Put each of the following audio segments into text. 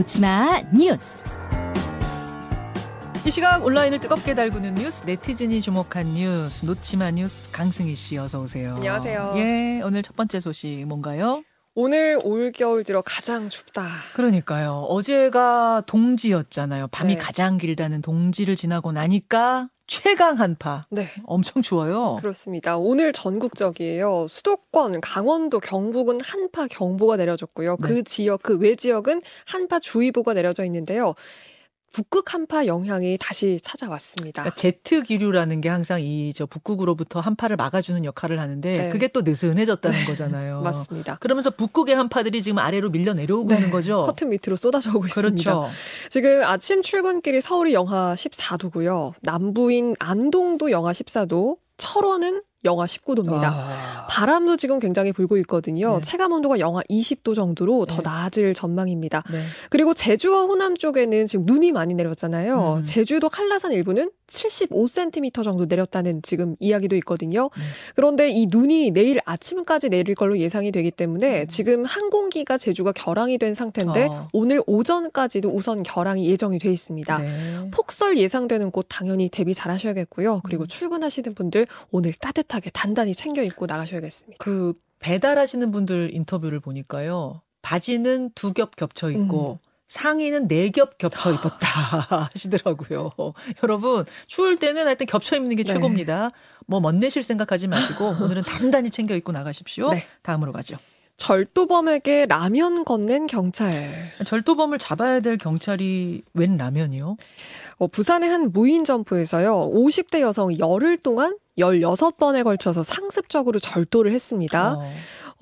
놓치마 뉴스. 이 시각 온라인을 뜨겁게 달구는 뉴스, 네티즌이 주목한 뉴스, 놓치마 뉴스 강승희 씨 어서 오세요. 안녕하세요. 예, 오늘 첫 번째 소식 뭔가요? 오늘 올겨울 들어 가장 춥다. 그러니까요. 어제가 동지였잖아요. 밤이 네. 가장 길다는 동지를 지나고 나니까 최강 한파. 네. 엄청 추워요. 그렇습니다. 오늘 전국적이에요. 수도권, 강원도, 경북은 한파 경보가 내려졌고요. 네. 그 지역, 그 외 지역은 한파 주의보가 내려져 있는데요. 북극 한파 영향이 다시 찾아왔습니다. 그러니까 제트 기류라는 게 항상 이 저 북극으로부터 한파를 막아주는 역할을 하는데 네. 그게 또 느슨해졌다는 거잖아요. 맞습니다. 그러면서 북극의 한파들이 지금 아래로 밀려 내려오고 네, 있는 거죠. 커튼 밑으로 쏟아져 오고 있습니다. 그렇죠. 지금 아침 출근길이 서울이 영하 14도고요. 남부인 안동도 영하 14도, 철원은 영하 19도입니다. 아, 바람도 지금 굉장히 불고 있거든요. 네. 체감 온도가 영하 20도 정도로 더 네. 낮을 전망입니다. 네. 그리고 제주와 호남 쪽에는 지금 눈이 많이 내렸잖아요. 음. 제주도 한라산 일부는 75cm 정도 내렸다는 지금 이야기도 있거든요. 네. 그런데 이 눈이 내일 아침까지 내릴 걸로 예상이 되기 때문에 음. 지금 항공기가 제주가 결항이 된 상태인데 어. 오늘 오전까지도 우선 결항이 예정이 돼 있습니다. 네. 폭설 예상되는 곳 당연히 대비 잘 하셔야겠고요. 그리고 음. 출근하시는 분들 오늘 따뜻 하게 단단히 챙겨 입고 나가셔야겠습니다. 그 배달하시는 분들 인터뷰를 보니까요. 바지는 두 겹 겹쳐 입고 음. 상의는 네 겹 겹쳐 입었다 하시더라고요. 여러분 추울 때는 하여튼 겹쳐 입는 게 네. 최고입니다. 뭐 멋내실 생각하지 마시고 오늘은 단단히 챙겨 입고 나가십시오. 네. 다음으로 가죠. 절도범에게 라면 건넨 경찰. 절도범을 잡아야 될 경찰이 웬 라면이요? 어, 부산의 한 무인 점포에서요. 50대 여성 열흘 동안 16번에 걸쳐서 상습적으로 절도를 했습니다. 어,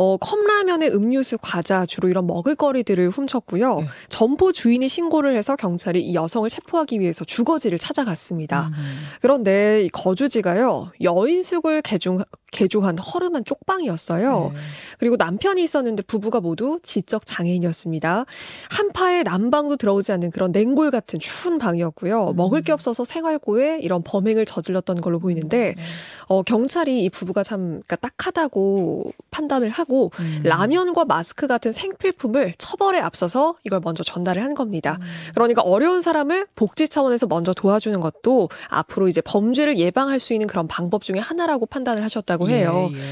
어, 컵라면에 음료수, 과자, 주로 이런 먹을거리들을 훔쳤고요. 네. 점포 주인이 신고를 해서 경찰이 이 여성을 체포하기 위해서 주거지를 찾아갔습니다. 음. 그런데 이 거주지가요. 여인숙을 개종, 개조한 허름한 쪽방이었어요. 네. 그리고 남편이 있었는데 부부가 모두 지적 장애인이었습니다. 한파에 난방도 들어오지 않는 그런 냉골 같은 추운 방이었고요. 음. 먹을 게 없어서 생활고에 이런 범행을 저질렀던 걸로 보이는데 네. 어, 경찰이 이 부부가 참 그러니까 딱하다고 판단을 하고 음. 라면과 마스크 같은 생필품을 처벌에 앞서서 이걸 먼저 전달을 한 겁니다. 음. 그러니까 어려운 사람을 복지 차원에서 먼저 도와주는 것도 앞으로 이제 범죄를 예방할 수 있는 그런 방법 중에 하나라고 판단을 하셨다고 해요. 예, 예.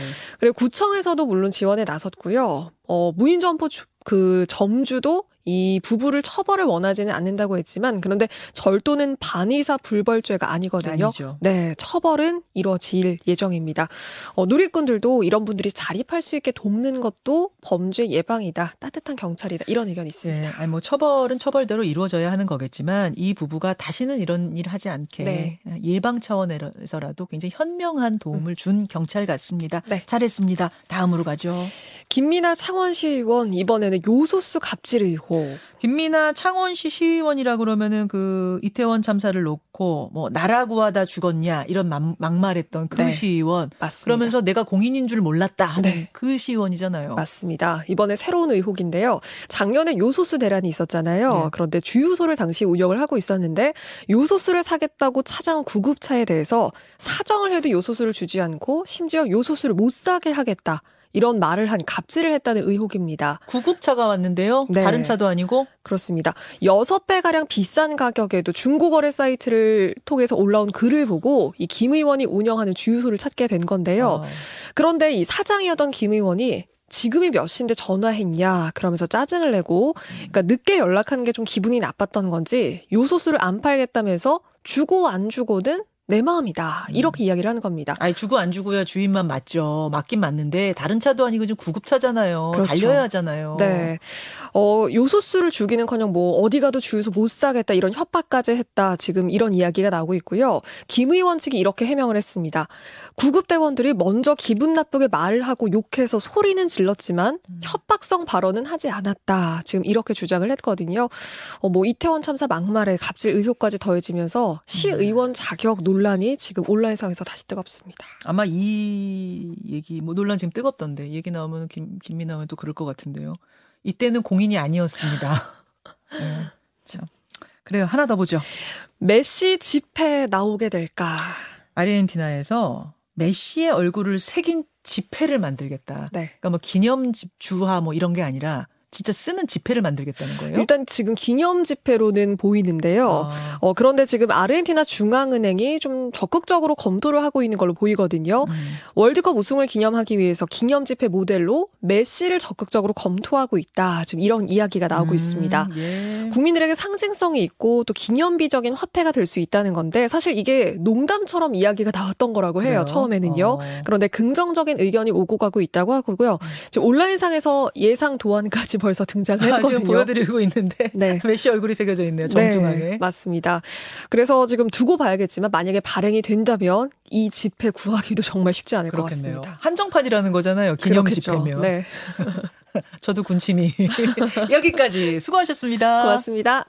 그리고 구청에서도 물론 지원에 나섰고요. 어, 무인 점포 주- 그 점주도 이 부부를 처벌을 원하지는 않는다고 했지만 그런데 절도는 반의사 불벌죄가 아니거든요. 아니죠. 네, 처벌은 이뤄질 예정입니다. 어, 누리꾼들도 이런 분들이 자립할 수 있게 돕는 것도 범죄 예방이다, 따뜻한 경찰이다 이런 의견이 있습니다. 예, 아니 뭐 처벌은 처벌대로 이루어져야 하는 거겠지만 이 부부가 다시는 이런 일 하지 않게 네. 예방 차원에서라도 굉장히 현명한 도움을 준 경찰 같습니다. 네. 잘했습니다. 다음으로 가죠. 김민아 창원시 의원 이번에는 요소수 갑질 의혹. 김민아 창원시 시의원이라 그러면은 그 이태원 참사를 놓고 뭐 나라 구하다 죽었냐 이런 막, 막말했던 그 네. 시의원 맞습니다. 그러면서 내가 공인인 줄 몰랐다 하는 네. 그 시의원이잖아요. 맞습니다. 이번에 새로운 의혹인데요. 작년에 요소수 대란이 있었잖아요. 네. 그런데 주유소를 당시 운영을 하고 있었는데 요소수를 사겠다고 찾아온 구급차에 대해서 사정을 해도 요소수를 주지 않고 심지어 요소수를 못 사게 하겠다. 이런 말을 한 갑질을 했다는 의혹입니다. 구급차가 왔는데요. 네. 다른 차도 아니고 그렇습니다. 여섯 배 가량 비싼 가격에도 중고 거래 사이트를 통해서 올라온 글을 보고 이 김 의원이 운영하는 주유소를 찾게 된 건데요. 어, 그런데 이 사장이었던 김 의원이 지금이 몇 시인데 전화했냐 그러면서 짜증을 내고 그러니까 늦게 연락한 게 좀 기분이 나빴던 건지 요소수를 안 팔겠다면서 주고 안 주고는 내 마음이다 이렇게 이야기를 하는 겁니다. 아니 주고 안 주고야 주인만 맞죠. 맞긴 맞는데 다른 차도 아니고 지금 구급차잖아요. 그렇죠. 달려야 하잖아요. 네. 어, 요소수를 주기는커녕 뭐 어디 가도 주유소 못 사겠다 이런 협박까지 했다. 지금 이런 이야기가 나오고 있고요. 김 의원 측이 이렇게 해명을 했습니다. 구급대원들이 먼저 기분 나쁘게 말을 하고 욕해서 소리는 질렀지만 음. 협박성 발언은 하지 않았다. 지금 이렇게 주장을 했거든요. 어, 뭐 이태원 참사 막말에 갑질 의혹까지 더해지면서 시의원 자격 논 란이 지금 온라인상에서 다시 뜨겁습니다. 아마 이 얘기 뭐 논란 지금 뜨겁던데 이 얘기 나오면 김 김민아 의원 또 그럴 것 같은데요. 이때는 공인이 아니었습니다. 네, 참 그래요. 하나 더 보죠. 메시 집회 나오게 될까? 아르헨티나에서 메시의 얼굴을 새긴 지폐를 만들겠다. 네. 그러니까 뭐 기념 집 주화 뭐 이런 게 아니라 진짜 쓰는 지폐를 만들겠다는 거예요? 일단 지금 기념 지폐로는 보이는데요. 아, 어, 그런데 지금 아르헨티나 중앙은행이 좀 적극적으로 검토를 하고 있는 걸로 보이거든요. 음. 월드컵 우승을 기념하기 위해서 기념 지폐 모델로 메시를 적극적으로 검토하고 있다. 지금 이런 이야기가 나오고 음, 있습니다. 예. 국민들에게 상징성이 있고 또 기념비적인 화폐가 될 수 있다는 건데 사실 이게 농담처럼 이야기가 나왔던 거라고 해요. 그래요? 처음에는요. 어. 그런데 긍정적인 의견이 오고 가고 있다고 하고요. 지금 온라인상에서 예상 도안까지 벌써 등장을 아, 했거든요. 지금 보여드리고 있는데 네. 메시 얼굴이 새겨져 있네요. 정중하게. 네, 맞습니다. 그래서 지금 두고 봐야겠지만 만약에 발행이 된다면 이 지폐 구하기도 정말 쉽지 않을 것 그렇겠네요. 같습니다. 한정판이라는 거잖아요. 기념 그렇겠죠. 지폐면. 네, 저도 군침이 여기까지 수고하셨습니다. 고맙습니다.